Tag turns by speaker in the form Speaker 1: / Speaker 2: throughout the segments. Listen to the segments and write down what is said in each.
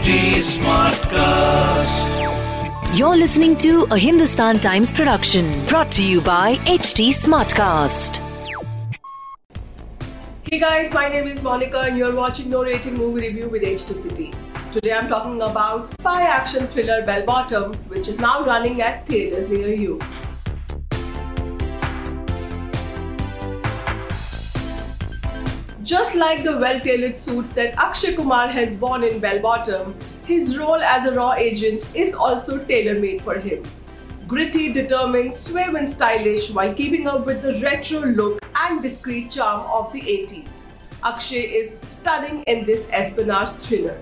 Speaker 1: HT Smartcast.
Speaker 2: You're listening to a Hindustan Times production brought to you by HT Smartcast.
Speaker 3: Hey guys, my name is Monica and you're watching No Rating Movie Review with HT City. Today I'm talking about spy action thriller Bell Bottom, which is now running at theaters near you. Just like the well tailored suits that Akshay Kumar has worn in Bell Bottom, his role as a raw agent is also tailor made for him. Gritty, determined, suave, and stylish while keeping up with the retro look and discreet charm of the 80s. Akshay is stunning in this espionage thriller.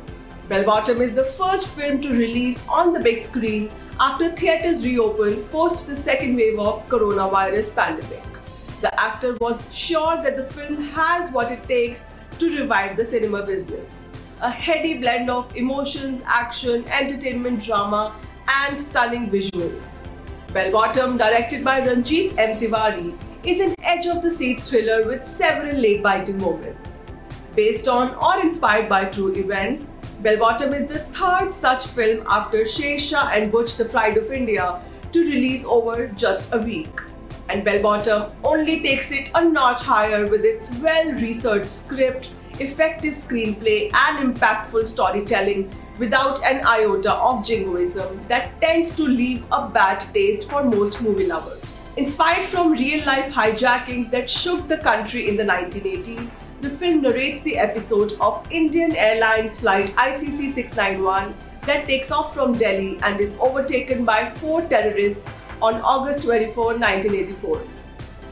Speaker 3: Bell Bottom is the first film to release on the big screen after theaters reopened post the second wave of coronavirus pandemic. The actor was sure that the film has what it takes to revive the cinema business. A heady blend of emotions, action, entertainment drama, and stunning visuals. Bell Bottom, directed by Ranjit M. Tiwari, is an edge of the seat thriller with several late biting moments. Based on or inspired by true events, Bell Bottom is the third such film after Shershaah and Bhuj the Pride of India to release over just a week and Bell Bottom only takes it a notch higher with its well researched script, effective screenplay, and impactful storytelling without an iota of jingoism that tends to leave a bad taste for most movie lovers. Inspired from real life hijackings that shook the country in the 1980s, the film narrates the episode of Indian Airlines flight ICC 691 that takes off from Delhi and is overtaken by four terrorists on August 24, 1984.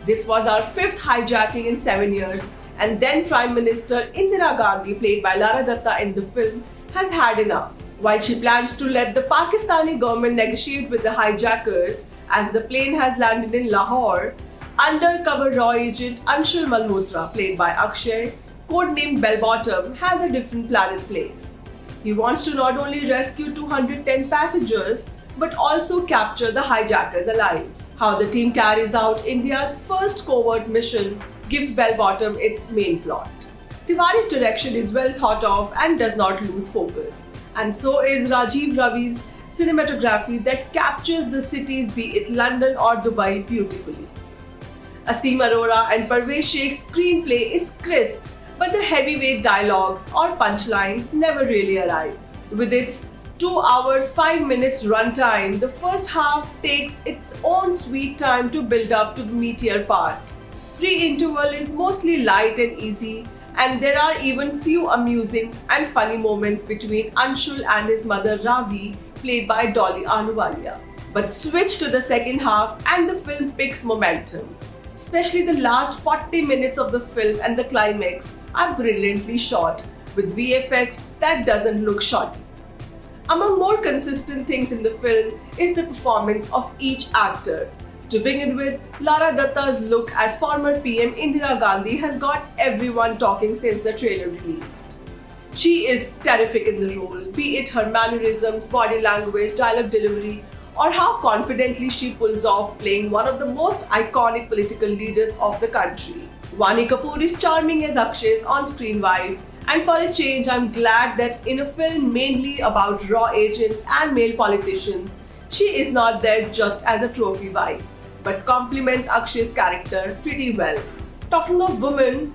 Speaker 3: This was our fifth hijacking in seven years, and then Prime Minister Indira Gandhi, played by Lara Dutta in the film, has had enough. While she plans to let the Pakistani government negotiate with the hijackers, as the plane has landed in Lahore, undercover raw agent Anshul Malhotra, played by Akshay, codenamed Bell Bottom, has a different plan in place. He wants to not only rescue 210 passengers, but also capture the hijackers alive. How the team carries out India's first covert mission gives Bell Bottom its main plot. Tiwari's direction is well thought of and does not lose focus. And so is Rajiv Ravi's cinematography that captures the cities, be it London or Dubai, beautifully. Asim Arora and Parvez Sheikh's screenplay is crisp, but the heavyweight dialogues or punchlines never really arrive. With its 2 hours 5 minutes runtime, the first half takes its own sweet time to build up to the meteor part. Pre-interval is mostly light and easy, and there are even few amusing and funny moments between Anshul and his mother Ravi, played by Dolly Ahluwalia. But switch to the second half and the film picks momentum. Especially the last 40 minutes of the film and the climax are brilliantly shot with VFX that doesn't look shoddy. Among more consistent things in the film is the performance of each actor. To begin with, Lara Dutta's look as former PM Indira Gandhi has got everyone talking since the trailer released. She is terrific in the role, be it her mannerisms, body language, dialogue delivery, or how confidently she pulls off playing one of the most iconic political leaders of the country. Vaani Kapoor is charming as Akshay's on screen wife, and for a change, I'm glad that in a film mainly about raw agents and male politicians, she is not there just as a trophy wife, but complements Akshay's character pretty well. Talking of women,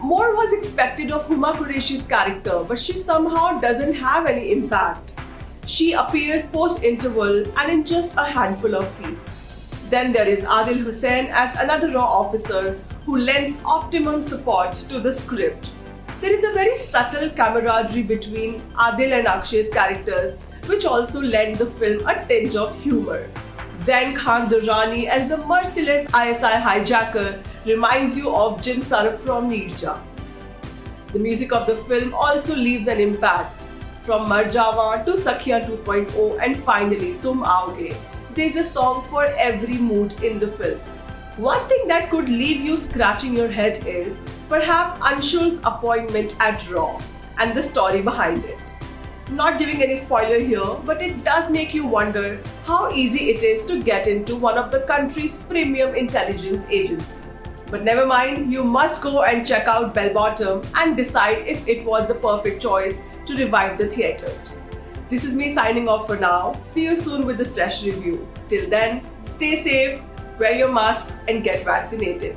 Speaker 3: more was expected of Huma Qureshi's character, but she somehow doesn't have any impact. She appears post interval and in just a handful of scenes. Then there is Adil Hussain as another raw officer who lends optimum support to the script there is a very subtle camaraderie between Adil and Akshay's characters, which also lend the film a tinge of humor. Zain Khan Durrani as the merciless ISI hijacker reminds you of Jim Sarbh from Neerja. The music of the film also leaves an impact. From Marjaawaan to Sakhiyan 2.0 and finally Tum Aaoge, there's a song for every mood in the film. One thing that could leave you scratching your head is perhaps Anshul's appointment at Raw and the story behind it. Not giving any spoiler here, but it does make you wonder how easy it is to get into one of the country's premium intelligence agencies. But never mind, you must go and check out Bell and decide if it was the perfect choice to revive the theatres. This is me signing off for now. See you soon with a fresh review. Till then, stay safe, wear your masks, and get vaccinated.